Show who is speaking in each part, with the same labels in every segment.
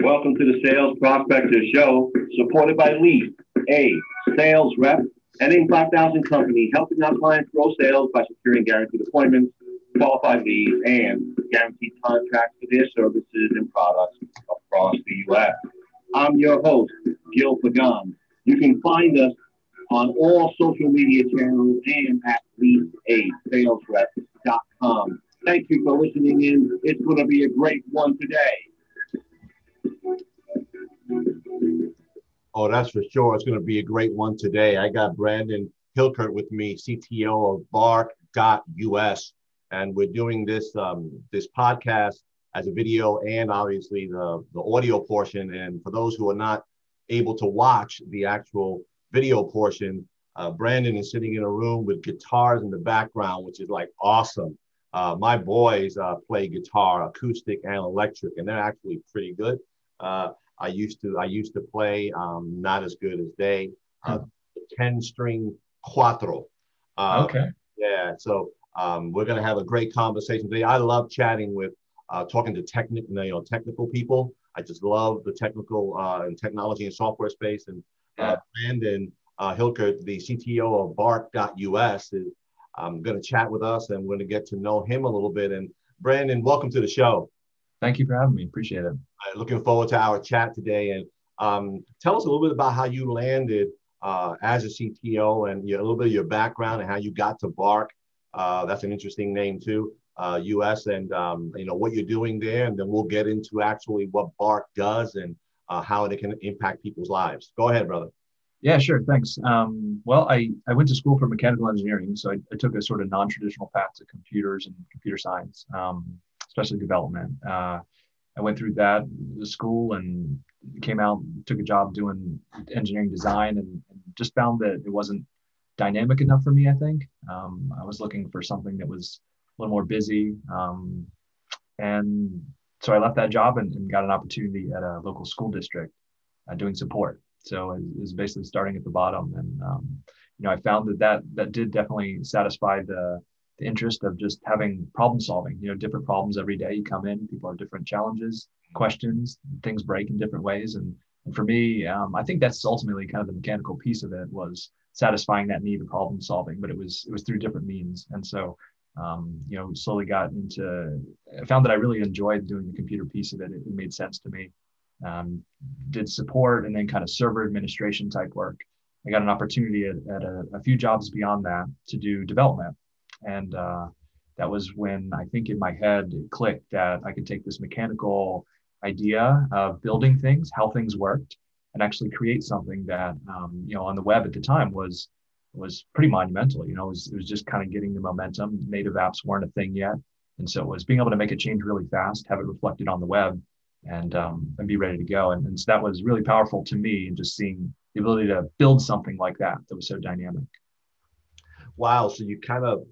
Speaker 1: Welcome to the Sales Prospector Show, supported by Leap, a sales rep and a 5000 company helping our clients grow sales by securing guaranteed appointments, qualified leads, and guaranteed contracts for their services and products across the U.S. I'm your host, Gil Pagan. You can find us on all social media channels and at leasasalesrep.com. Thank you for listening in. It's going to be a great one today.
Speaker 2: Oh, that's for sure. It's going to be a great one today. I got Brandon Hilkert with me, CTO of Bark.us, and we're doing this um, this podcast as a video and obviously the the audio portion. And for those who are not able to watch the actual video portion, uh, Brandon is sitting in a room with guitars in the background, which is like awesome. Uh, my boys uh, play guitar, acoustic and electric, and they're actually pretty good. Uh, I used to I used to play, um, not as good as they. Uh, Ten string cuatro.
Speaker 3: Uh, okay.
Speaker 2: Yeah. So um, we're gonna have a great conversation today. I love chatting with, uh, talking to technical, you know, technical people. I just love the technical uh, and technology and software space. And uh, Brandon uh, Hilkert, the CTO of Bark.us, is um, going to chat with us, and we're going to get to know him a little bit. And Brandon, welcome to the show.
Speaker 3: Thank you for having me. Appreciate it.
Speaker 2: Uh, looking forward to our chat today. And um, tell us a little bit about how you landed uh, as a CTO and your, a little bit of your background and how you got to Bark. Uh, that's an interesting name too, US, uh, and um, you know what you're doing there. And then we'll get into actually what Bark does and uh, how it can impact people's lives. Go ahead, brother.
Speaker 3: Yeah, sure. Thanks. Um, well, I, I went to school for mechanical engineering, so I, I took a sort of non-traditional path to computers and computer science. Um, especially development. Uh, I went through that the school and came out, took a job doing engineering design, and, and just found that it wasn't dynamic enough for me. I think um, I was looking for something that was a little more busy, um, and so I left that job and, and, got an opportunity at a local school district uh, doing support. So it was basically starting at the bottom, and um, you know I found that that that did definitely satisfy the the interest of just having problem solving you know different problems every day. You come in people have different challenges questions things break in different ways. And, and for me um, i think that's ultimately kind of the mechanical piece of it was satisfying that need of problem solving but it was it was through different means. And so um, you know slowly got into i found that i really enjoyed doing the computer piece of it. It, it made sense to me um, did support and then kind of server administration type work i got an opportunity at, at a, a few jobs beyond that to do development and uh, that was when I think in my head it clicked that I could take this mechanical idea of building things, how things worked, and actually create something that um, you know on the web at the time was was pretty monumental. You know, it was, it was just kind of getting the momentum. Native apps weren't a thing yet, and so it was being able to make a change really fast, have it reflected on the web, and um, and be ready to go. And, and so that was really powerful to me, and just seeing the ability to build something like that that was so dynamic.
Speaker 2: Wow! So you kind of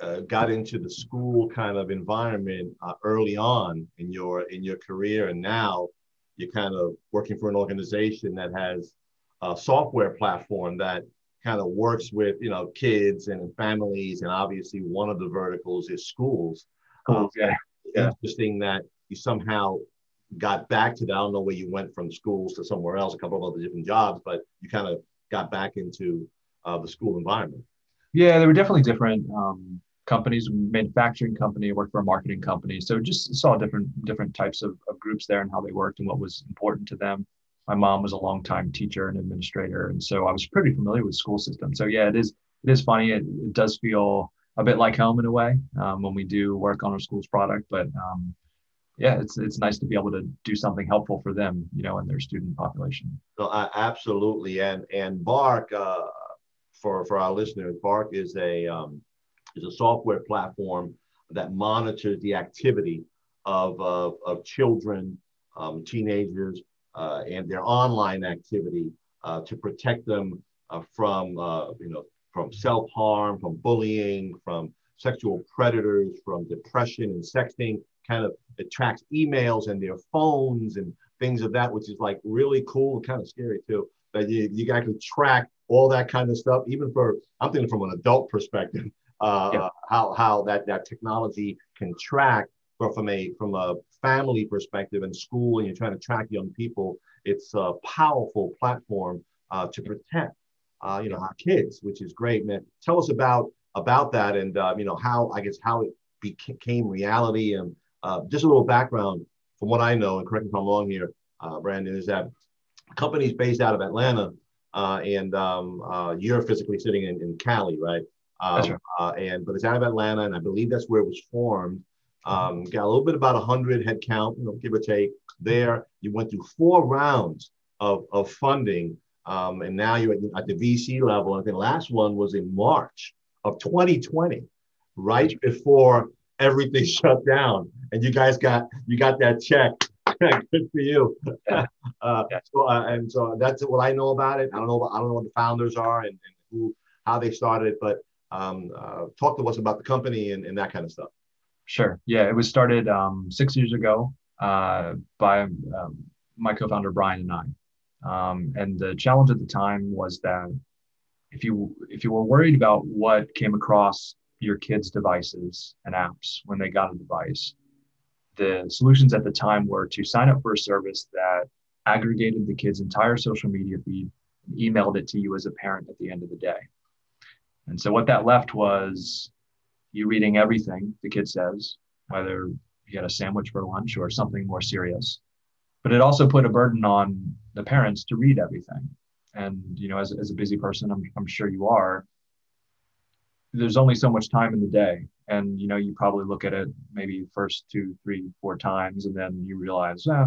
Speaker 2: uh, got into the school kind of environment uh, early on in your in your career, and now you're kind of working for an organization that has a software platform that kind of works with you know kids and families, and obviously one of the verticals is schools.
Speaker 3: Um, yeah.
Speaker 2: yeah. Interesting that you somehow got back to that. I don't know where you went from schools to somewhere else, a couple of other different jobs, but you kind of got back into uh, the school environment.
Speaker 3: Yeah, there were definitely different. Um, companies, manufacturing company, worked for a marketing company. So just saw different different types of, of groups there and how they worked and what was important to them. My mom was a long-time teacher and administrator, and so I was pretty familiar with school system. So yeah, it is it is funny. It, it does feel a bit like home in a way um, when we do work on our school's product, but um, yeah, it's it's nice to be able to do something helpful for them, you know, and their student population.
Speaker 2: So absolutely, and and Bark uh, for for our listeners, Bark is a um, is a software platform that monitors the activity of, of, of children, um, teenagers, uh, and their online activity uh, to protect them uh, from, uh, you know, from self-harm, from bullying, from sexual predators, from depression and sexting. Kind of it tracks emails and their phones and things of that, which is like really cool and kind of scary too. That you, you actually track all that kind of stuff, even for I'm thinking from an adult perspective uh, yeah. how how that that technology can track but from a from a family perspective and school, and you're trying to track young people, it's a powerful platform uh, to protect, uh, you know, our kids, which is great, man. Tell us about about that, and uh, you know how I guess how it became reality, and uh, just a little background from what I know, and correct me if I'm wrong here, uh, Brandon, is that companies based out of Atlanta, uh, and um, you're physically sitting in, in Cali, right? Um, right. and but it's out of Atlanta, and I believe that's where it was formed. Um, got a little bit about 100 head count, you know, give or take. There, you went through four rounds of, of funding, um, and now you're at, at, the VC level. I think the last one was in March of 2020, right before everything shut down, and you guys got you got that check. Good for you. uh, so, uh, and so that's what I know about it. I don't know. I don't know what the founders are and, and who how they started it, but um, uh, talk to us about the company and, and that kind of stuff.
Speaker 3: Sure. Yeah, it was started um, six years ago uh, by um, my co-founder Brian and I. Um, and the challenge at the time was that if you if you were worried about what came across your kids' devices and apps when they got a device, the solutions at the time were to sign up for a service that aggregated the kid's entire social media feed and emailed it to you as a parent at the end of the day. And so what that left was you reading everything the kid says, whether you had a sandwich for lunch or something more serious. But it also put a burden on the parents to read everything. And, you know, as, as a busy person, I'm, I'm sure you are, there's only so much time in the day. And, you know, you probably look at it maybe first two, three, four times, and then you realize, ah,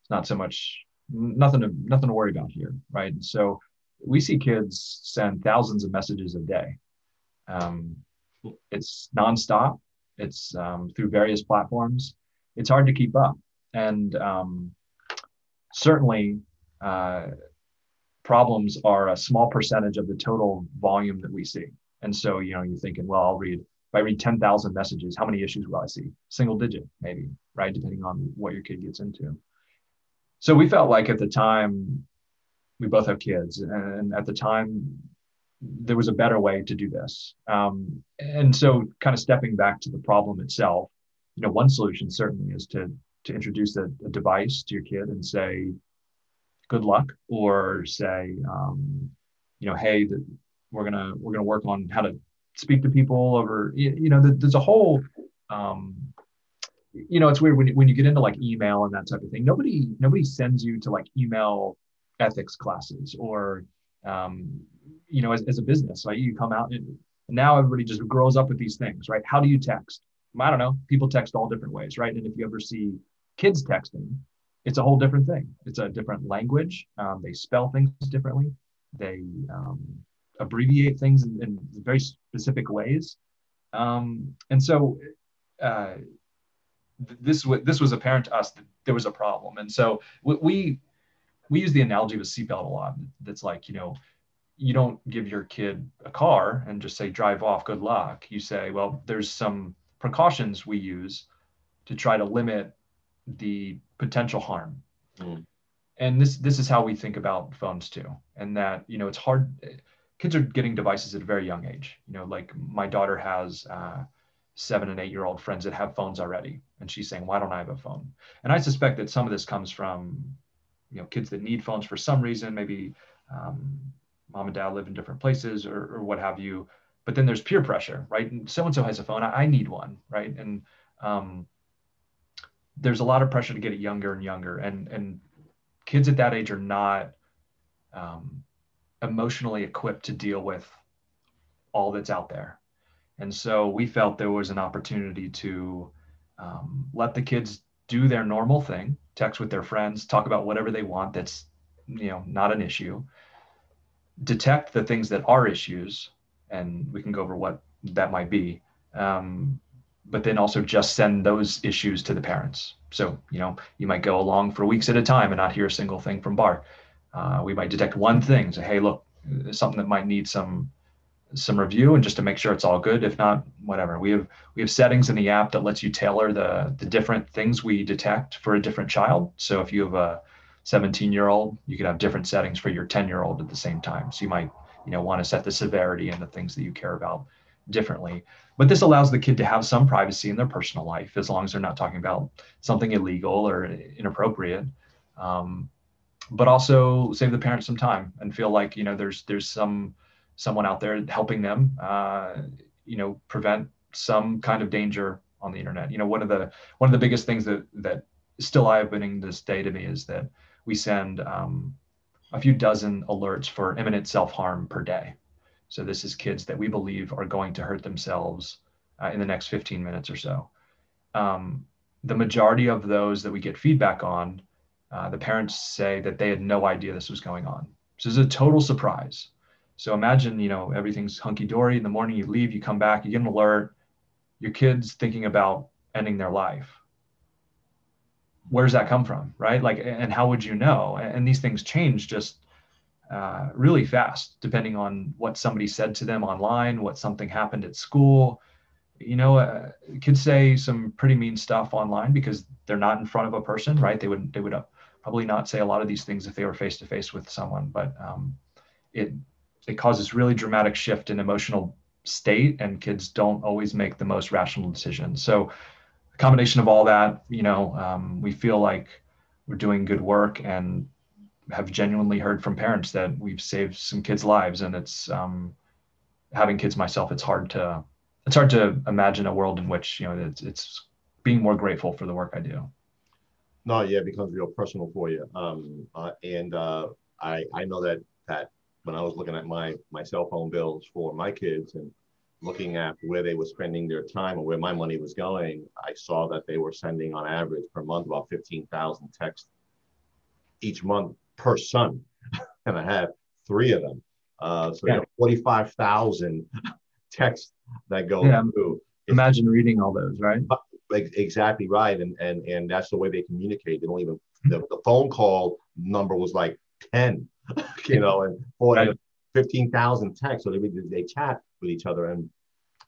Speaker 3: it's not so much, nothing to, nothing to worry about here. Right. And so we see kids send thousands of messages a day. Um, it's nonstop. It's um, through various platforms. It's hard to keep up, and um, certainly uh, problems are a small percentage of the total volume that we see. And so, you know, you're thinking, well, I'll read if I read 10,000 messages, how many issues will I see? Single digit, maybe, right? Depending on what your kid gets into. So we felt like at the time, we both have kids, and at the time, there was a better way to do this. Um, and so, kind of stepping back to the problem itself, you know, one solution certainly is to to introduce a, a device to your kid and say, "Good luck," or say, um, you know, "Hey, the, we're gonna we're gonna work on how to speak to people over." You, you know, the, there's a whole um, you know, it's weird when you, when you get into like email and that type of thing. Nobody nobody sends you to like email ethics classes or um, you know, as, as a business, right? You come out and now everybody just grows up with these things, right? How do you text? I don't know. People text all different ways, right? And if you ever see kids texting, it's a whole different thing. It's a different language. Um, they spell things differently. They um, abbreviate things in, in, very specific ways. Um, and so uh, this this was apparent to us that there was a problem. And so we we use the analogy of a seatbelt a lot. That's like you know you don't give your kid a car and just say drive off good luck you say well there's some precautions we use to try to limit the potential harm mm. and this this is how we think about phones too and that you know it's hard kids are getting devices at a very young age. You know like my daughter has uh, seven and eight year old friends that have phones already and she's saying why don't i have a phone? And i suspect that some of this comes from you know kids that need phones for some reason maybe um, mom and dad live in different places or, or what have you. But then there's peer pressure right? So and so has a phone I, I, need one right? And um, there's a lot of pressure to get it younger and younger. And and kids at that age are not um, emotionally equipped to deal with all that's out there and so we felt there was an opportunity to um, let the kids do their normal thing text with their friends talk about whatever they want that's you know not an issue detect the things that are issues, and we can go over what that might be. Um, but then also just send those issues to the parents. So, you know, you might go along for weeks at a time and not hear a single thing from Bark. Uh, we might detect one thing, say, hey, look, something that might need some some review and just to make sure it's all good. If not, whatever. We have we have settings in the app that lets you tailor the the different things we detect for a different child. So if you have a 17 year old, you could have different settings for your 10 year old at the same time. So you might, you know, want to set the severity and the things that you care about differently. But this allows the kid to have some privacy in their personal life as long as they're not talking about something illegal or inappropriate. Um, but also save the parents some time and feel like you know there's there's some someone out there helping them uh, you know prevent some kind of danger on the internet. You know, one of the one of the biggest things that that still eye-opening this day to me is that we send um, a few dozen alerts for imminent self-harm per day. So this is kids that we believe are going to hurt themselves uh, in the next 15 minutes or so. Um, the majority of those that we get feedback on, uh, the parents say that they had no idea this was going on. So it's a total surprise. So imagine, you know, everything's hunky dory. In the morning, you leave, you come back, you get an alert. Your kid's thinking about ending their life. Where does that come from, right? Like, and how would you know? And these things change just uh, really fast, depending on what somebody said to them online, what something happened at school. You know, uh, kids say some pretty mean stuff online because they're not in front of a person, right? They would they would uh, probably not say a lot of these things if they were face to face with someone, but um, it it causes really dramatic shift in emotional state, and kids don't always make the most rational decisions. So, a combination of all that, you know, um, we feel like we're doing good work and have genuinely heard from parents that we've saved some kids' lives, and it's um, having kids myself. It's hard to it's hard to imagine a world in which you know it's, it's being more grateful for the work I do.
Speaker 2: No, yeah, it becomes real personal for you. Um, uh, and uh, I I know that that when I was looking at my my cell phone bills for my kids and looking at where they were spending their time and where my money was going, I saw that they were sending on average per month about 15,000 texts each month per son, and I have three of them. Uh, so yeah. you know, 45,000 texts that go yeah. through.
Speaker 3: Imagine reading all those, right?
Speaker 2: Exactly right, and and and that's the way they communicate. They don't even the, the phone call number was like 10, you know, and or right. 15,000 texts. So they they chat with each other, and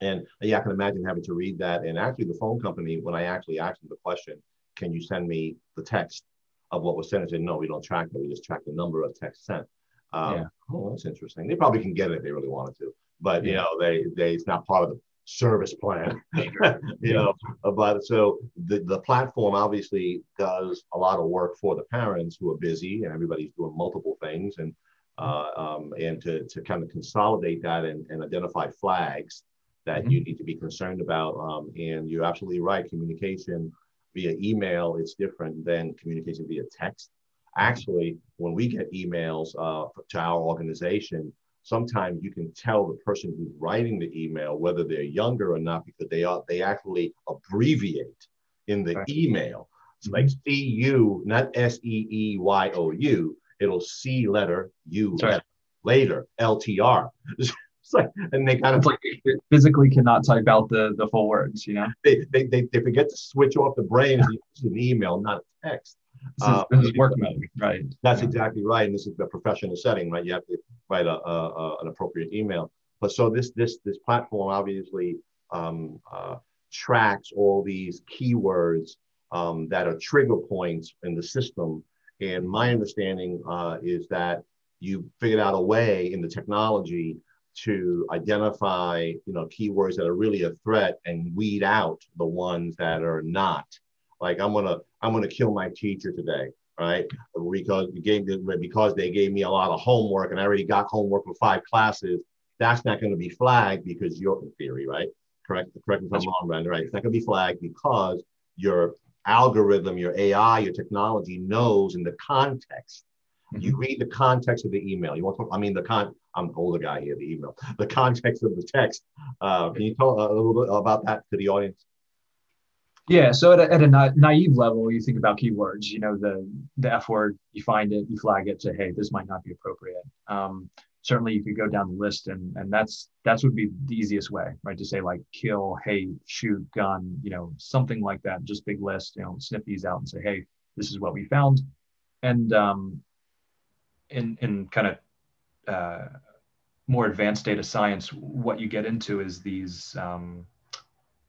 Speaker 2: and yeah, I can imagine having to read that. And actually, the phone company, when I actually asked them the question, "Can you send me the text?" of what was sent. I said, no, we don't track that. We just track the number of texts sent. Um, yeah. Oh, that's interesting. They probably can get it if they really wanted to, but yeah. you know, they they it's not part of the service plan. you know, but so the the platform obviously does a lot of work for the parents who are busy and everybody's doing multiple things and. Uh, um, and to, to kind of consolidate that and, and identify flags that mm-hmm. you need to be concerned about. Um, and you're absolutely right. Communication via email, it's different than communication via text. Actually, when we get emails uh, to our organization, sometimes you can tell the person who's writing the email whether they're younger or not because they are they actually abbreviate in the right. email. It's mm-hmm. like C U, not S E E Y O U. It'll C letter U right. later L T R. like, and they kind of
Speaker 3: like physically cannot type out the the full words, you know.
Speaker 2: They they they, they forget to switch off the brain use an email, not a text.
Speaker 3: This is, uh, this is work mode, right?
Speaker 2: That's yeah. exactly right, and this is the professional setting, right? You have to write a, a, a an appropriate email. But so this this this platform obviously um, uh, tracks all these keywords um, that are trigger points in the system. And my understanding uh, is that you figured out a way in the technology to identify you know keywords that are really a threat and weed out the ones that are not like i'm gonna i'm gonna kill my teacher today right because because they gave me a lot of homework and i already got homework for five classes that's not going to be flagged because you're in theory right correct correct me if i'm wrong Brandon, right it's not going to be flagged because your algorithm your ai your technology knows in the context Mm-hmm. You read the context of the email. You want to, I mean, the con, I'm the older guy here, the email, the context of the text. Uh, can you tell a little bit about that to the audience?
Speaker 3: Yeah, so at a, at a na- naive level, you think about keywords. You know, the the F word, you find it, you flag it, say, hey, this might not be appropriate. Um, certainly, you could go down the list, and and that's that's would be the easiest way, right? To say like kill, hate, shoot, gun, you know, something like that. Just big list. You know, snip these out and say, hey, this is what we found, and um, in in kind of uh, more advanced data science, what you get into is these um,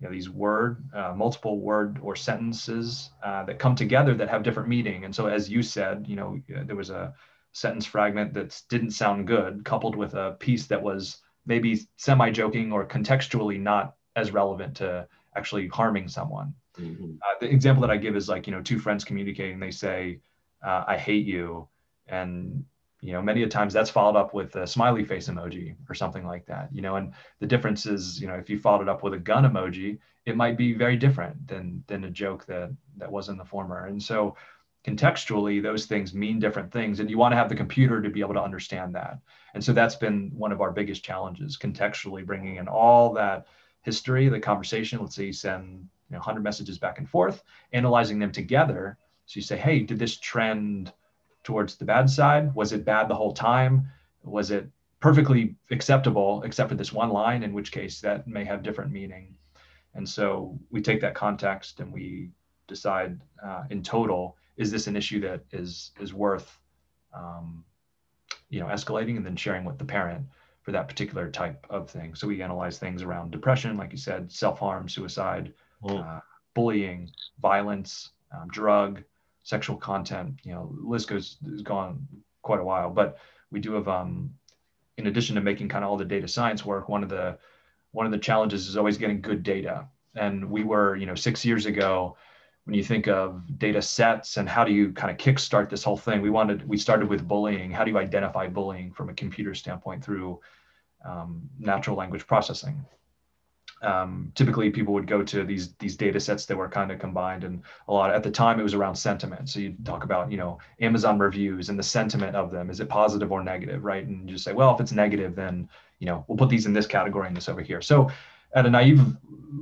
Speaker 3: you know, these word, uh, multiple word or sentences uh, that come together that have different meaning. And so, as you said, you know, there was a sentence fragment that didn't sound good, coupled with a piece that was maybe semi joking or contextually not as relevant to actually harming someone. Mm-hmm. Uh, the example that I give is like, you know, two friends communicating, they say, uh, I hate you. And, you know, many a times that's followed up with a smiley face emoji or something like that, you know, and the difference is, you know, if you followed it up with a gun emoji, it might be very different than, than a joke that, that was in the former. And so contextually, those things mean different things. And you want to have the computer to be able to understand that. And so that's been one of our biggest challenges, contextually bringing in all that history, the conversation. Let's say you send you know, 100 messages back and forth, analyzing them together. So you say, hey, did this trend towards the bad side? Was it bad the whole time? Was it perfectly acceptable except for this one line, in which case that may have different meaning? And so we take that context and we decide uh, in total, is this an issue that is is worth um, you know escalating and then sharing with the parent for that particular type of thing. So we analyze things around depression, like you said, self-harm, suicide, mm. uh, bullying, violence, um, drug, sexual content. You know, list goes has gone quite a while. But we do have, um, in addition to making kind of all the data science work, one of the one of the challenges is always getting good data. And we were, you know, six years ago, when you think of data sets and how do you kind of kickstart this whole thing, we wanted we started with bullying. How do you identify bullying from a computer standpoint through um, natural language processing? Um, typically, people would go to these these data sets that were kind of combined, and a lot at the time it was around sentiment. So you talk about you know Amazon reviews and the sentiment of them. Is it positive or negative, right? And you just say, well, if it's negative, then you know we'll put these in this category and this over here. So at a naive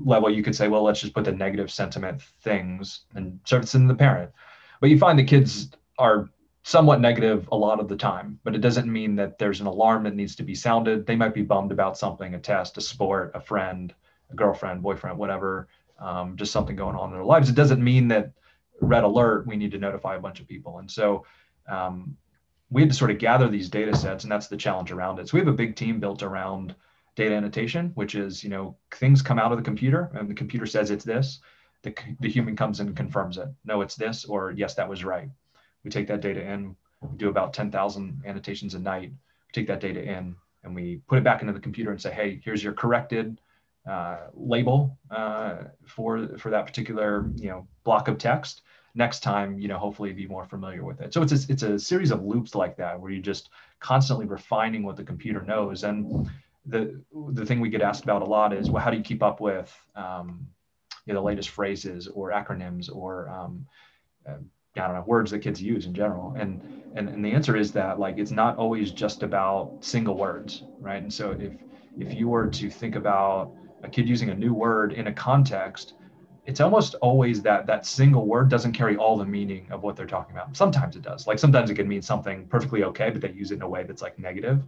Speaker 3: level, you could say, well, let's just put the negative sentiment things and service in the parent. But you find the kids are somewhat negative a lot of the time, but it doesn't mean that there's an alarm that needs to be sounded. They might be bummed about something, a test, a sport, a friend, a girlfriend, boyfriend, whatever, um, just something going on in their lives. It doesn't mean that red alert, we need to notify a bunch of people. And so um, we had to sort of gather these data sets, and that's the challenge around it. So we have a big team built around data annotation, which is, you know, things come out of the computer and the computer says it's this. The, the human comes and confirms it. No, it's this, or yes, that was right. We take that data in, we do about 10,000 annotations a night. We take that data in and we put it back into the computer and say, hey, here's your corrected uh, label uh, for, for that particular, you know, block of text. Next time, you know, hopefully be more familiar with it. So it's a, it's a series of loops like that where you're just constantly refining what the computer knows. And the the thing we get asked about a lot is well how do you keep up with um, you know, the latest phrases or acronyms or um, uh, I don't know words that kids use in general and, and and the answer is that like it's not always just about single words right and so if if you were to think about a kid using a new word in a context it's almost always that that single word doesn't carry all the meaning of what they're talking about sometimes it does like sometimes it can mean something perfectly okay but they use it in a way that's like negative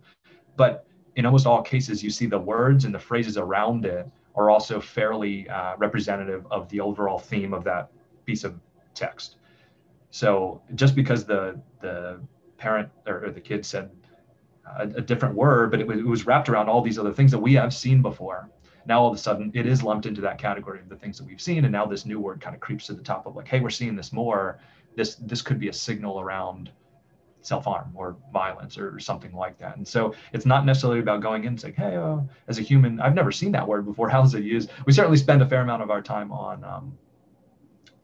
Speaker 3: but in almost all cases, you see the words and the phrases around it are also fairly uh, representative of the overall theme of that piece of text. So just because the the parent or, or the kid said a, a, different word, but it was, it was wrapped around all these other things that we have seen before. Now all of a sudden it is lumped into that category of the things that we've seen, and now this new word kind of creeps to the top of like, hey, we're seeing this more. This this could be a signal around self-harm or violence or something like that. And so it's not necessarily about going in and saying, hey, uh, as a human, I've never seen that word before. How is it used? We certainly spend a fair amount of our time on um,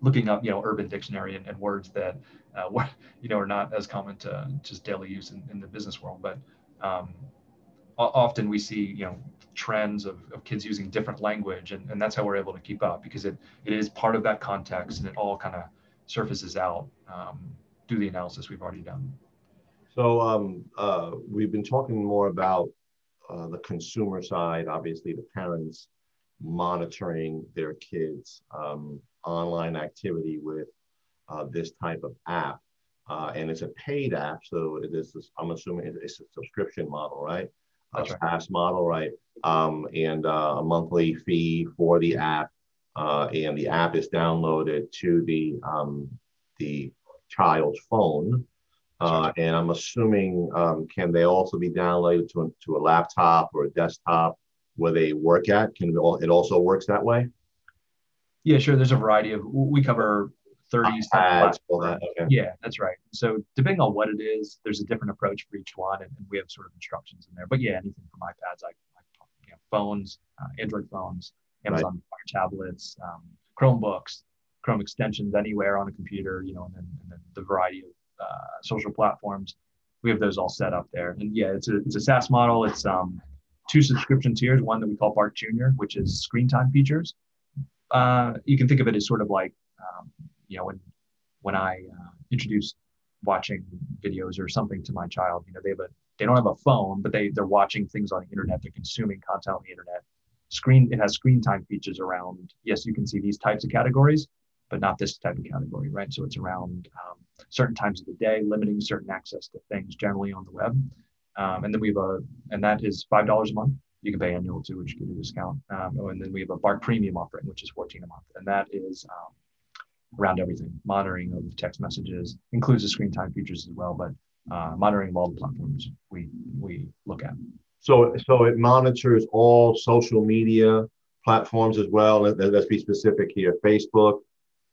Speaker 3: looking up, you know, urban dictionary and, and words that, uh, you know, are not as common to just daily use in, in the business world. But um, often we see, you know, trends of, of kids using different language and, and that's how we're able to keep up because it, it is part of that context and it all kind of surfaces out um, through the analysis we've already done.
Speaker 2: So um, uh, we've been talking more about uh, the consumer side, obviously the parents monitoring their kids' um, online activity with uh, this type of app. Uh, and it's a paid app, so it is. I'm assuming it's a subscription model, right? A SaaS model, right? Um, and uh, a monthly fee for the app, uh, and the app is downloaded to the um, the child's phone, uh, and I'm assuming, um, can they also be downloaded to, to a laptop or a desktop where they work at? Can it also works that way?
Speaker 3: Yeah, sure. There's a variety of, we cover 30
Speaker 2: iPads, all that. Okay.
Speaker 3: Yeah, that's right. So depending on what it is, there's a different approach for each one, and, and, we have sort of instructions in there. But yeah, anything from iPads, you know, phones, uh, Android phones, Amazon right. tablets, um, Chromebooks, Chrome extensions anywhere on a computer, you know, and then, and then the variety of uh, social platforms. We have those all set up there. And yeah, it's a, it's a SaaS model. It's um, two subscription tiers, one that we call BARK Junior, which is screen time features. Uh, you can think of it as sort of like, um, you know, when, when I uh, introduced watching videos or something to my child, you know, they have a, they don't have a phone, but they, they're watching things on the internet. They're consuming content on the internet. Screen, it has screen time features around, yes, you can see these types of categories, but not this type of category, right? So it's around um, certain times of the day, limiting certain access to things generally on the web. Um, and then we have a, and that is $5 a month. You can pay annual too, which you a discount. Um, oh, and then we have a BARK Premium offering, which is 14 a month. And that is um, around everything, monitoring of text messages, includes the screen time features as well, but uh, monitoring of all the platforms we, we look at.
Speaker 2: So, so it monitors all social media platforms as well. Let's be specific here: Facebook,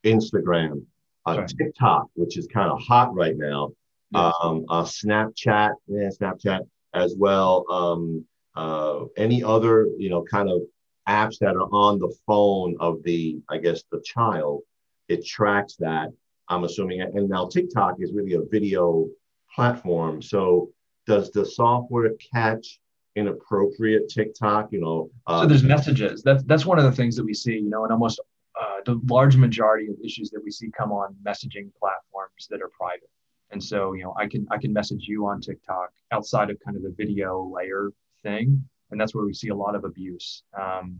Speaker 2: Instagram, uh, right. TikTok, which is kind of hot right now, yes. um, uh, Snapchat, yeah, Snapchat as well. Um, uh, any other, you know, kind of apps that are on the phone of the, I guess, the child, it tracks that. I'm assuming, and now TikTok is really a video platform. So, does the software catch inappropriate TikTok? You know,
Speaker 3: um, so there's messages. That's that's one of the things that we see. You know, in almost uh, the large majority of issues that we see come on messaging platforms that are private. And so, you know, I can I can message you on TikTok outside of kind of the video layer thing, and that's where we see a lot of abuse. Um,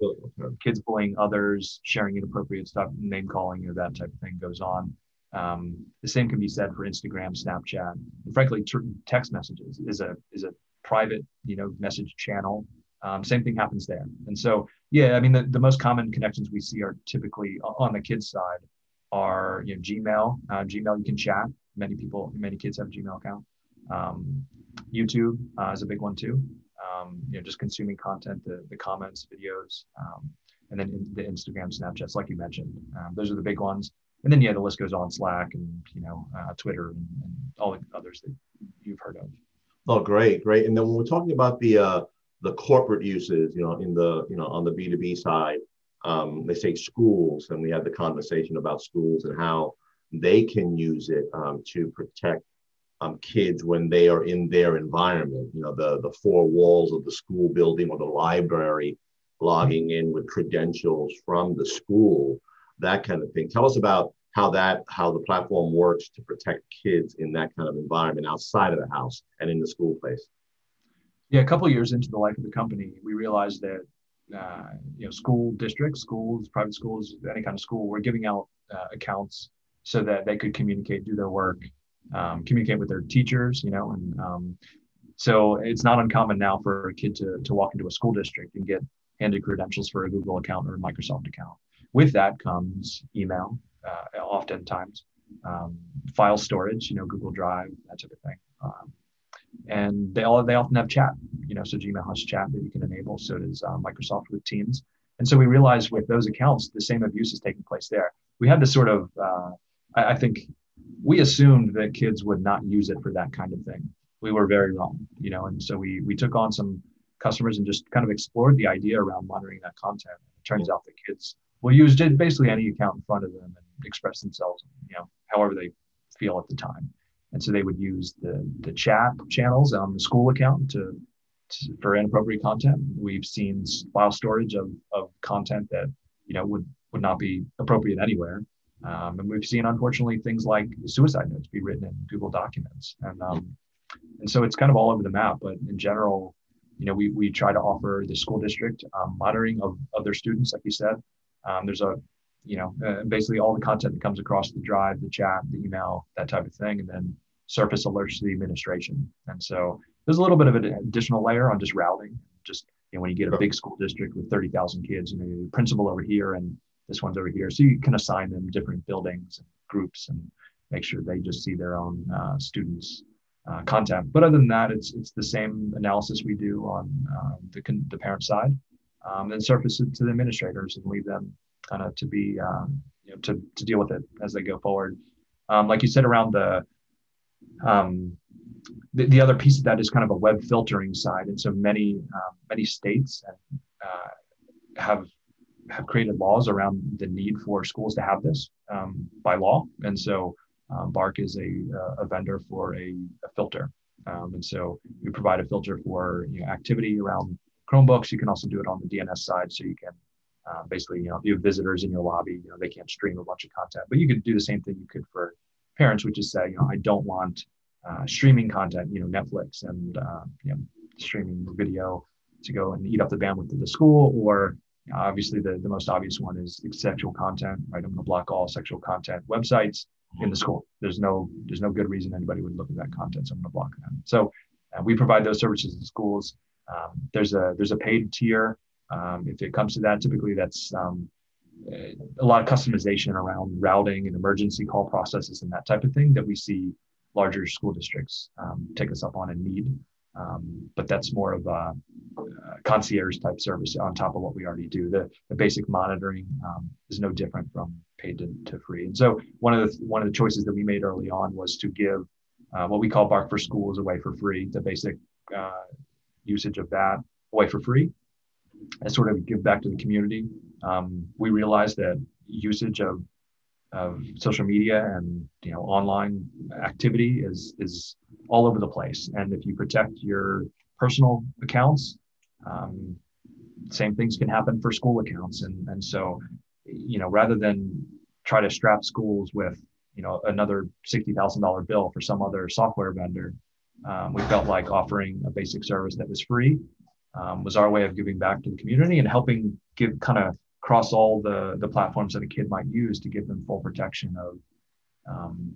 Speaker 3: kids bullying others, sharing inappropriate stuff, name calling, you know, that type of thing goes on. Um, the same can be said for Instagram, Snapchat, and frankly, text messages is a is a private, you know, message channel um, same thing happens there. And so, yeah, I mean, the, the most common connections we see are typically on the kids side are, you know, Gmail, uh, Gmail, you can chat. Many people, many kids have a Gmail account. Um, YouTube uh, is a big one too. Um, you know, just consuming content, the, the comments, videos, um, and then in the Instagram, Snapchats, like you mentioned. Um, those are the big ones. And then, yeah, the list goes on Slack and, you know, uh, Twitter and, and, all the others that you've heard of.
Speaker 2: Oh, great, great. And then when we're talking about the, uh, the corporate uses, you know, in the, you know, on the B2B side, um, they say schools, and we had the conversation about schools and how they can use it um, to protect um, kids when they are in their environment, you know, the, the four walls of the school building or the library, logging in with credentials from the school, that kind of thing. Tell us about how that, how the platform works to protect kids in that kind of environment outside of the house and in the school place
Speaker 3: yeah, a couple years into the life of the company, we realized that uh, you know school districts, schools, private schools, any kind of school, were giving out uh, accounts so that they could communicate, do their work, um, communicate with their teachers, you know, and um, so it's not uncommon now for a kid to to walk into a school district and get handed credentials for a Google account or a Microsoft account. With that comes email, uh, oftentimes um, file storage, you know, Google Drive, that type of thing. Um, and they all they often have chat you know so gmail has chat that you can enable so does uh, microsoft with teams and so we realized with those accounts the same abuse is taking place there we had this sort of uh, I, I, think we assumed that kids would not use it for that kind of thing we were very wrong you know and so we we took on some customers and just kind of explored the idea around monitoring that content it turns out that kids will use basically any account in front of them and express themselves you know however they feel at the time and so they would use the, the chat channels on the school account to, to for inappropriate content. We've seen file storage of, of content that you know would would not be appropriate anywhere. Um, and we've seen, unfortunately, things like suicide notes be written in Google Documents, and um, and so it's kind of all over the map. But in general, you know, we we try to offer the school district um, monitoring of, of their students, like you said. Um, there's a, you know, uh, basically all the content that comes across the drive, the chat, the email, that type of thing, and then surface alerts to the administration. And so there's a little bit of an additional layer on just routing. Just you know, when you get a big school district with 30,000 kids, you know, your principal over here and this one's over here. So you can assign them different buildings and groups and make sure they just see their own uh, students' uh, content. But other than that, it's it's the same analysis we do on uh, the, the parent side, um, and surface it to the administrators and leave them kind of to be um, you know to to deal with it as they go forward. Um, like you said around the um, the, the, other piece of that is kind of a web filtering side, and so many um, many states uh, have have created laws around the need for schools to have this um, by law, and so um, Bark is a, a vendor for a, a filter, um, and so we provide a filter for you know, activity around Chromebooks. You can also do it on the DNS side, so you can uh, basically, you know, if you have visitors in your lobby, you know, they can't stream a bunch of content, but you could do the same thing you could for parents, which is say, you know, I don't want uh, streaming content, you know, Netflix and uh, you know, streaming video to go and eat up the bandwidth of the school, or obviously the, the most obvious one is sexual content, right? I'm going to block all sexual content websites in the school. There's no there's no good reason anybody would look at that content, so I'm going to block them. So uh, we provide those services in schools. Um, there's a there's a paid tier. Um, if it comes to that, typically that's um, a lot of customization around routing and emergency call processes and that type of thing that we see larger school districts um, take us up on and need. Um, but that's more of a, a, concierge type service on top of what we already do. The, the basic monitoring um, is no different from paid to, to, free. And so one of the one of the choices that we made early on was to give uh, what we call Bark for Schools away for free. The basic uh, usage of that away for free, and sort of give back to the community. Um, we realized that usage of of social media and you know online activity is is all over the place. And if you protect your personal accounts, um, same things can happen for school accounts. And and so, you know, rather than try to strap schools with you know another sixty thousand dollar bill for some other software vendor, um, we felt like offering a basic service that was free um, was our way of giving back to the community and helping give kind of across all the the platforms that a kid might use to give them full protection of um,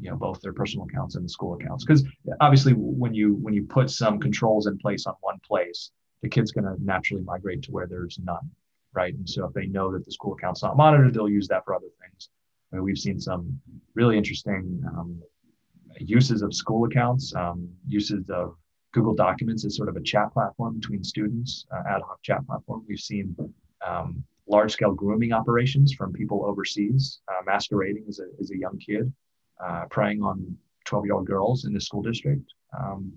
Speaker 3: you know both their personal accounts and the school accounts. Because obviously when you when you put some controls in place on one place the kid's going to naturally migrate to where there's none right? And so if they know that the school account's not monitored they'll use that for other things. I mean, we've seen some really interesting um, uses of school accounts. Um, uses of google documents as sort of a chat platform between students uh, ad hoc chat platform. We've seen um, large scale grooming operations from people overseas, uh, masquerading as a, as a young kid, uh, preying on 12 year old girls in the school district. Um,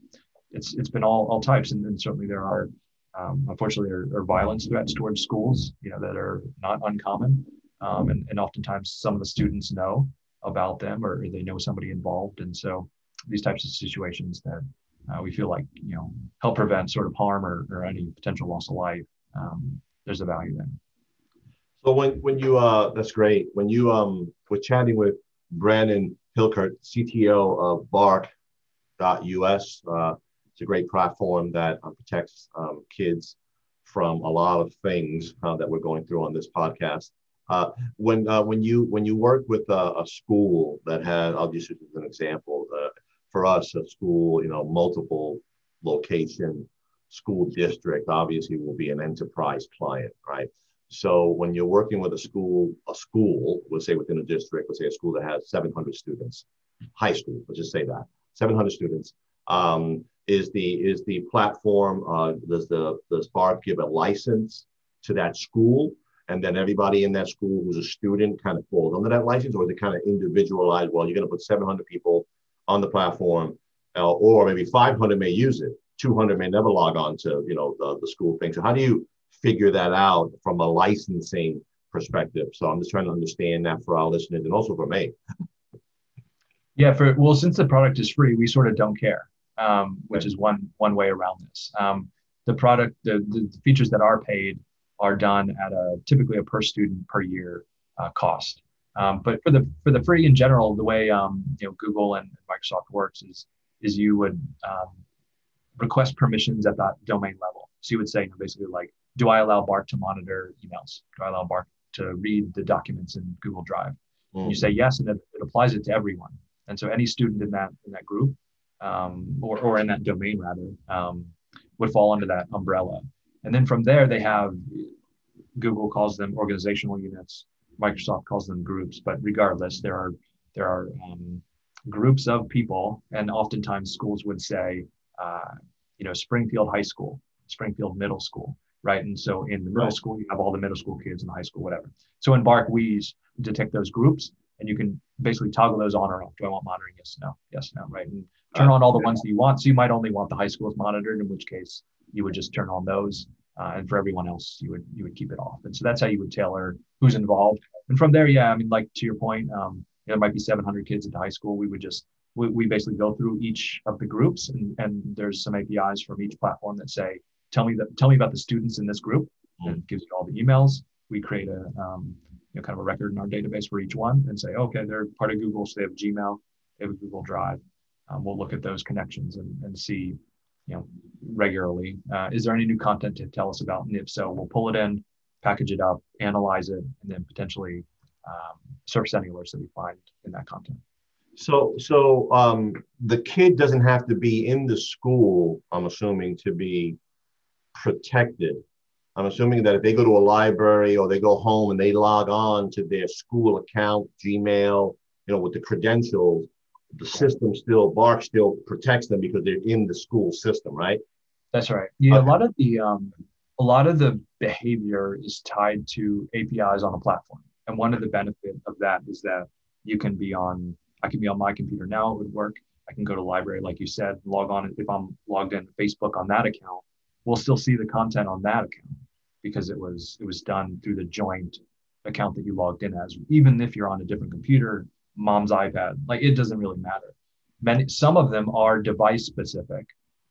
Speaker 3: it's, it's been all, all types, and, and certainly there are, um, unfortunately, there are violence threats towards schools, you know, that are not uncommon. Um, and, and oftentimes some of the students know about them or they know somebody involved. And so these types of situations that uh, we feel like, you know, help prevent sort of harm or, or any potential loss of life, um, there's a value there.
Speaker 2: So when when you uh that's great. When you um were chatting with Brandon Hilkert, CTO of Bark.us, uh, it's a great platform that uh, protects um, kids from a lot of things uh, that we're going through on this podcast. Uh, when uh, when you when you work with a, a, school that had, I'll just use an example. Uh, for us, a school, you know, multiple location school district obviously will be an enterprise client, right? So when you're working with a school, a school, let's say within a district, let's say a school that has 700 students, high school, let's just say that 700 students, um, is the is the platform uh, does the does Bark give a license to that school, and then everybody in that school who's a student kind of falls under that license, or is it kind of individualized? Well, you're going to put 700 people on the platform, uh, or maybe 500 may use it, 200 may never log on to you know the, the school thing. So how do you figure that out from a licensing perspective. So I'm just trying to understand that for our listeners and also for me.
Speaker 3: Yeah, for well, since the product is free, we sort of don't care, um, which is one one way around this. Um, the product, the, the features that are paid are done at a typically a per student per year uh, cost. Um, but for the for the free in general, the way um, you know Google and Microsoft works is is you would um, request permissions at that domain level. So you would say you know, basically like do I allow Bark to monitor emails? Do I allow Bark to read the documents in Google Drive? Mm-hmm. You say yes, and it, it, applies it to everyone. And so any student in that in that group, um, or or in that domain rather, um, would fall under that umbrella. And then from there, they have Google calls them organizational units. Microsoft calls them groups. But regardless, there are there are um, groups of people, and oftentimes schools would say, uh, you know, Springfield High School, Springfield Middle School right? And so in the middle right. school, you have all the middle school kids in the high school, whatever. So in Bark, we detect those groups and you can basically toggle those on or off. Do I want monitoring? Yes, no, yes, no, right? And turn on all the ones that you want. So you might only want the high schools monitored, in which case you would just turn on those. uh, and for everyone else, you would you would keep it off. And so that's how you would tailor who's involved. And from there, yeah, I mean, like to your point, um, there might be 700 kids at the high school. We would just we, we basically go through each of the groups, and, and there's some APIs from each platform that say, tell me that tell me about the students in this group, mm-hmm. and gives you all the emails. We create a um, you know, kind of a record in our database for each one, and say, okay, they're part of Google, so they have Gmail, they have a Google Drive. Um, we'll look at those connections and, and see you know, regularly. Uh, is there any new content to tell us about? And if so, we'll pull it in, package it up, analyze it, and then potentially um, surface any alerts that we find in that content.
Speaker 2: So, so um, the kid doesn't have to be in the school. I'm assuming to be protected. I'm assuming that if they go to a library or they go home and they log on to their school account, Gmail, you know, with the credentials, the system still Bark still protects them because they're in the school system, right?
Speaker 3: That's right. Yeah, okay. a lot of the um, a lot of the behavior is tied to APIs on a platform, and one of the benefits of that is that you can be on. I can be on my computer now. It would work. I can go to library, like you said, log on. If I'm logged into Facebook on that account, we'll still see the content on that account because it was it was done through the joint account that you logged in as. Even if you're on a different computer, mom's iPad. Like it doesn't really matter. Many, some of them are device specific,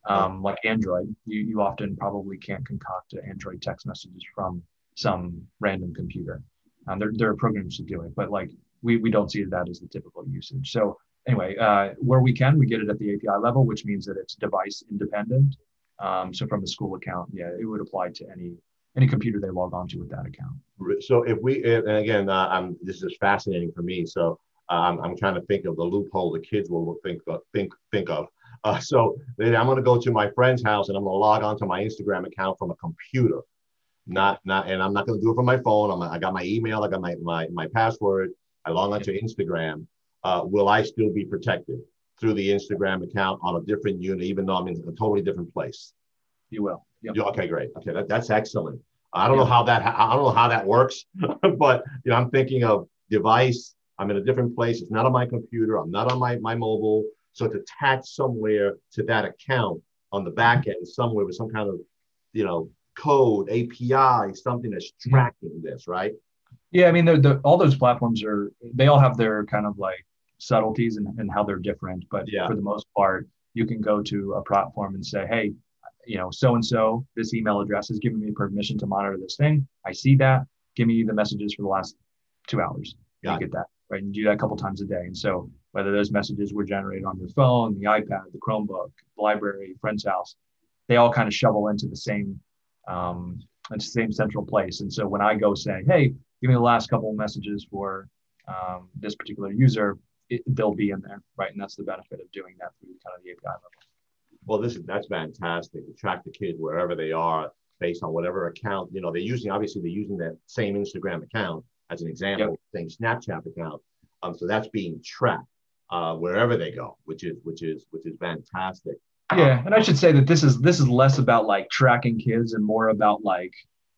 Speaker 3: um, like Android. You, you often probably can't concoct Android text messages from some random computer. Um, there, there are programs to do it, but like we, we don't see that as the typical usage. So anyway, uh, where we can, we get it at the API level, which means that it's device independent. Um, so from the school account, yeah, it would apply to any any computer they log onto with that account.
Speaker 2: So if we, and again, uh, I'm, this is fascinating for me. So um, I'm trying to think of the loophole the kids will think of, think think of. Uh, so then I'm going to go to my friend's house and I'm going to log onto my Instagram account from a computer, not not, and I'm not going to do it from my phone. I'm, I got my email, I got my my my password. I log onto Instagram. Uh, will I still be protected through the Instagram account on a different unit, even though I'm in a totally different place?
Speaker 3: You will.
Speaker 2: Yep. Okay, great. Okay, that, that's excellent. I don't know how that I don't know how that works, but you know I'm thinking of device I'm in a different place. It's not on my computer. I'm not on my, my mobile. So it's attached somewhere to that account on the back end, somewhere with some kind of, you know, code, API, something that's tracking this, right?
Speaker 3: Yeah, I mean, they're, they're, all those platforms are, they all have their kind of like subtleties and, and how they're different. But yeah. for the most part, you can go to a platform and say, hey, you know, so and so, this email address is giving me permission to monitor this thing. I see that. Give me the messages for the last two hours. Got you it. get that right? And do that a couple times a day. And so whether those messages were generated on your phone, the iPad, the Chromebook, the library, friend's house, they all kind of shovel into the same um, into the same central place. And so when I go say, hey, give me the last couple of messages for um, this particular user, it, they'll be in there, right? And that's the benefit of doing that through kind of the API level.
Speaker 2: Well, this is that's fantastic to track the kid wherever they are based on whatever account you know they're using. Obviously, they're using that same Instagram account, as an example, yep. saying Snapchat account. Um, so that's being tracked uh, wherever they go, which is which is which is fantastic.
Speaker 3: Yeah, and I should say that this is this is less about like tracking kids and more about like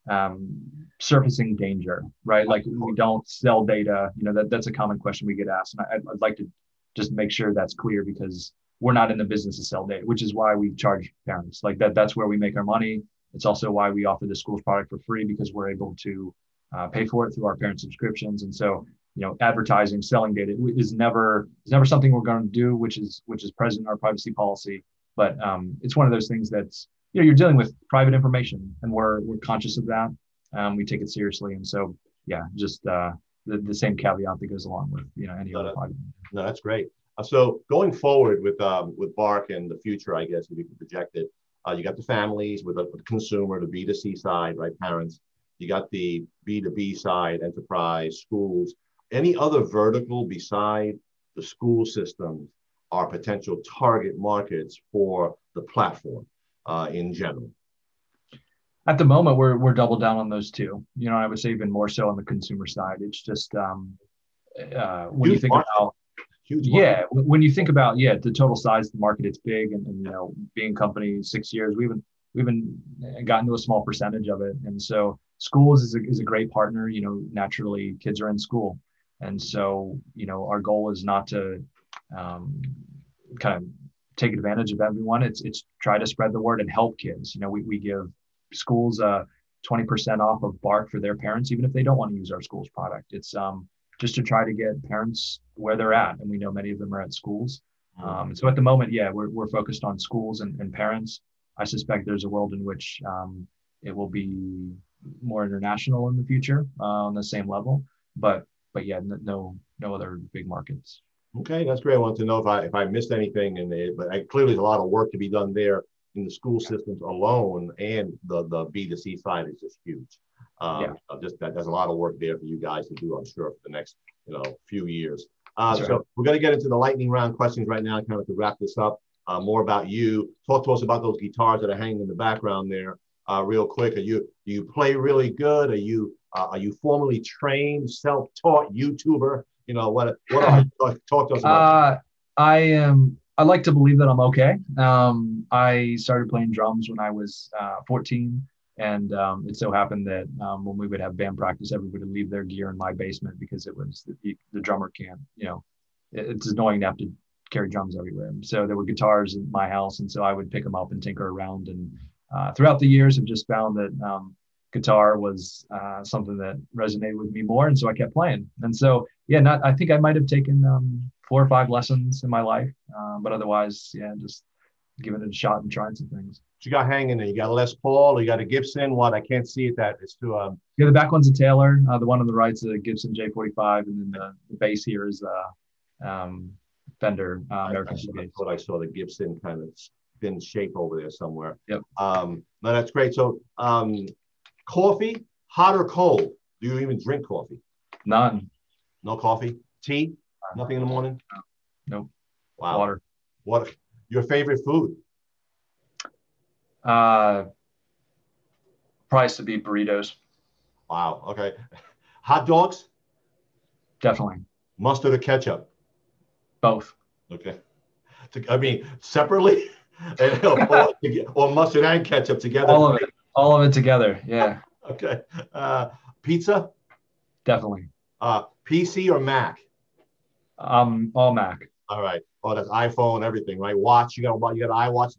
Speaker 3: um, surfacing danger, right? Like we don't sell data. You know that that's a common question we get asked, and I, I'd like to just make sure that's clear because we're not in the business to sell data, which is why we charge parents. Like that, that's where we make our money. It's also why we offer the school's product for free because we're able to uh, pay for it through our parent subscriptions. And so, you know, advertising, selling data is never is never something we're going to do, which is which is present in our privacy policy. But um, it's one of those things that's you know you're dealing with private information, and we're we're conscious of that. Um, we take it seriously, and so yeah, just uh, the, the same caveat that goes along with you know any no, other private.
Speaker 2: No, that's great. Uh, so going forward with um, with Bark and the future, I guess if you can project it, uh, you got the families with the, with the consumer, the B2C side, right? Parents you got the B2B side, enterprise, schools. Any other vertical beside the school systems are potential target markets for the platform uh, in general?
Speaker 3: At the moment, we're we're double down on those two. You know, I would say even more so on the consumer side. It's just um, uh, when Huge you think market. about Huge yeah, when you think about yeah, the total size of the market, it's big, and, and you know, being company six years, we haven't we haven't gotten to a small percentage of it, and so schools is a, is a great partner. You know, naturally kids are in school. And so, you know, our goal is not to um, kind of take advantage of everyone. It's, it's try to spread the word and help kids. You know, we, we give schools uh, 20% off of Bark for their parents, even if they don't want to use our school's product. It's um, just to try to get parents where they're at. And we know many of them are at schools. Mm-hmm. Um, so at the moment, yeah, we're, we're focused on schools and, and parents. I suspect there's a world in which um, it will be more international in the future uh, on the same level. But but yeah, no no other big markets.
Speaker 2: Okay, that's great. I want to know if I if I missed anything, and but I, clearly there's a lot of work to be done there in the school systems alone, and the the B2C side is just huge. Um, yeah. Just that there's a lot of work there for you guys to do, I'm sure, for the next you know few years. Uh, right. So we're going to get into the lightning round questions right now, kind of to wrap this up. Uh, more about you. Talk to us about those guitars that are hanging in the background there, uh, real quick. Are you do you play really good? Are you uh, are you formally trained, self-taught YouTuber? You know what? What are talk, to us about?
Speaker 3: Uh, I am. I like to believe that I'm okay. Um, I started playing drums when I was uh, 14, and um, it so happened that um, when we would have band practice, everybody would leave their gear in my basement because it was the, the drummer can't. You know, it's annoying to have to carry drums everywhere. So there were guitars in my house, and so I would pick them up and tinker around. And uh, throughout the years, I've just found that um, guitar was uh, something that resonated with me more, and so I kept playing. And so, yeah, not I think I might have taken um, four or five lessons in my life, uh, but otherwise, yeah, just giving it a shot and trying some things.
Speaker 2: you got hanging there? You got a Les Paul, you got a Gibson. What I can't see it. That it's too. Um...
Speaker 3: Yeah, the back one's a Taylor. Uh, the one on the right's a Gibson J45, and then the, the bass here is a uh, um, Fender uh, American
Speaker 2: I, I thought I saw the Gibson kind of thin shape over there somewhere.
Speaker 3: Yep.
Speaker 2: Um, no, that's great. So, um, Coffee, hot or cold? Do you even drink coffee?
Speaker 3: None.
Speaker 2: No coffee? Tea? Nothing in the morning?
Speaker 3: Nope.
Speaker 2: Wow.
Speaker 3: Water.
Speaker 2: What? Your favorite food?
Speaker 3: Uh, price to be burritos.
Speaker 2: Wow. Okay. Hot dogs?
Speaker 3: Definitely.
Speaker 2: Mustard or ketchup?
Speaker 3: Both.
Speaker 2: Okay. I mean, separately, or, or mustard and ketchup together.
Speaker 3: All of it. All of it together. Yeah.
Speaker 2: okay. Uh, pizza?
Speaker 3: Definitely.
Speaker 2: Uh, PC or Mac?
Speaker 3: Um, all Mac.
Speaker 2: All right. Oh, that's iPhone, everything, right? Watch. You got a you got an iWatch.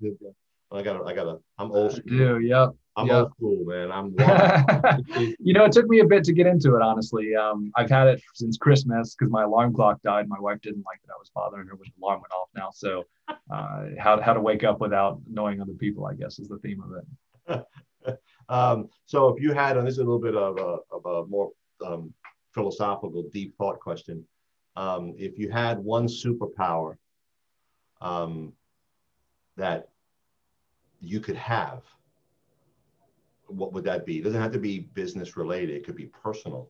Speaker 2: I got a, I got a. I'm old school.
Speaker 3: do. Yep.
Speaker 2: I'm
Speaker 3: yep.
Speaker 2: old school, man. I'm.
Speaker 3: you know, it took me a bit to get into it. Honestly, um, I've had it since Christmas because my alarm clock died. My wife didn't like that I was bothering her when the alarm went off. Now, so uh, how how to wake up without annoying other people, I guess, is the theme of it.
Speaker 2: um, so if you had, and this is a little bit of a, of a more um, philosophical, deep thought question. Um, if you had one superpower um, that you could have, what would that be? It doesn't have to be business related. It could be personal.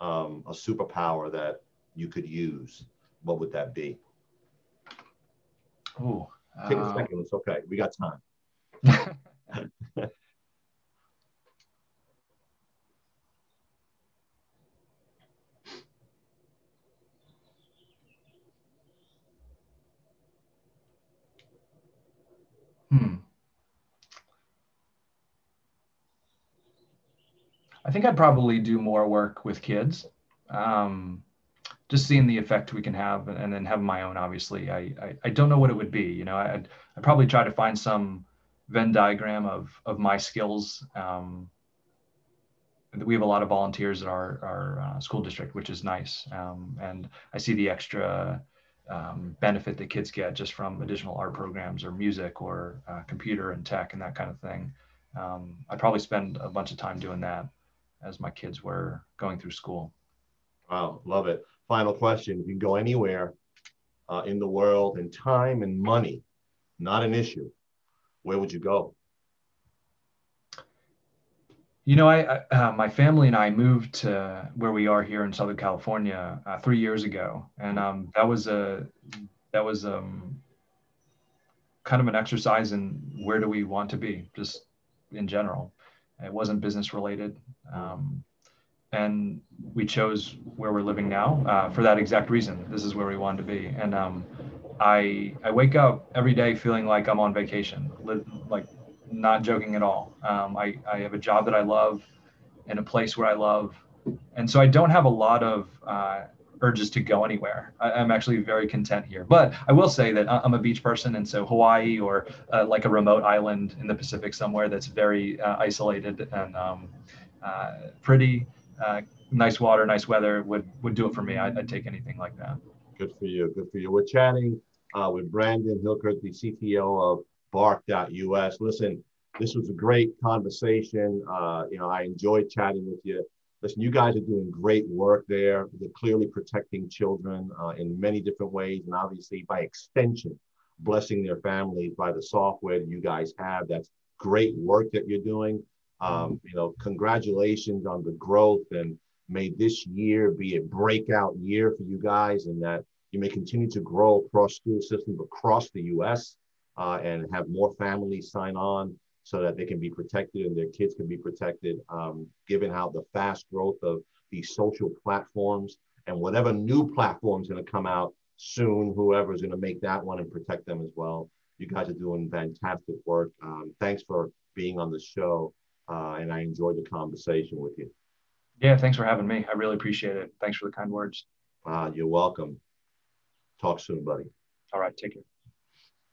Speaker 2: Um, a superpower that you could use. What would that be?
Speaker 3: Oh,
Speaker 2: take a second. It's okay. We got time.
Speaker 3: think I'd probably do more work with kids. Um, just seeing the effect we can have and, and then have my own, obviously. I, I, I, don't know what it would be. You know, I'd, I'd probably try to find some Venn diagram of of my skills. Um, we have a lot of volunteers at our our uh, school district, which is nice, um, and I see the extra um, benefit that kids get just from additional art programs or music or uh, computer and tech and that kind of thing. Um, I'd probably spend a bunch of time doing that as my kids were going through school.
Speaker 2: Wow, love it. Final question: If you can go anywhere uh, in the world, and time and money, not an issue where would you go?
Speaker 3: You know, I, uh, my family and I moved to where we are here in Southern California uh, three years ago, and um, that was a that was um, kind of an exercise in where do we want to be, just in general. It wasn't business related, um, and we chose where we're living now uh, for that exact reason. This is where we wanted to be, and um, I I wake up every day feeling like I'm on vacation, like not joking at all. Um, I I have a job that I love, in a place where I love, and so I don't have a lot of uh, urges to go anywhere. I, am actually very content here. But I will say that I'm a beach person, and so Hawaii or uh, like a remote island in the Pacific somewhere that's very uh, isolated and um, uh, pretty, uh, nice water, nice weather would would do it for me. I'd, I'd, take anything like that.
Speaker 2: Good for you. Good for you. We're chatting uh, with Brandon Hilkert, the CTO of Bark.us. Listen, this was a great conversation. Uh, you know, I enjoyed chatting with you. Listen, you guys are doing great work there. You're clearly protecting children uh, in many different ways, and obviously by extension, blessing their families by the software that you guys have. That's great work that you're doing. Um, you know, congratulations on the growth, and may this year be a breakout year for you guys, and that you may continue to grow across school systems across the U.S. Uh, and have more families sign on so that they can be protected and their kids can be protected, um, given how the fast growth of these social platforms and whatever new platform is going to come out soon, whoever's going to make that one and protect them as well. You guys are doing fantastic work. Um, thanks for being on the show, uh, and I enjoyed the conversation with you.
Speaker 3: Yeah, thanks for having me. I really appreciate it. Thanks for the kind words.
Speaker 2: Uh, you're welcome. Talk soon, buddy.
Speaker 3: All right, take care.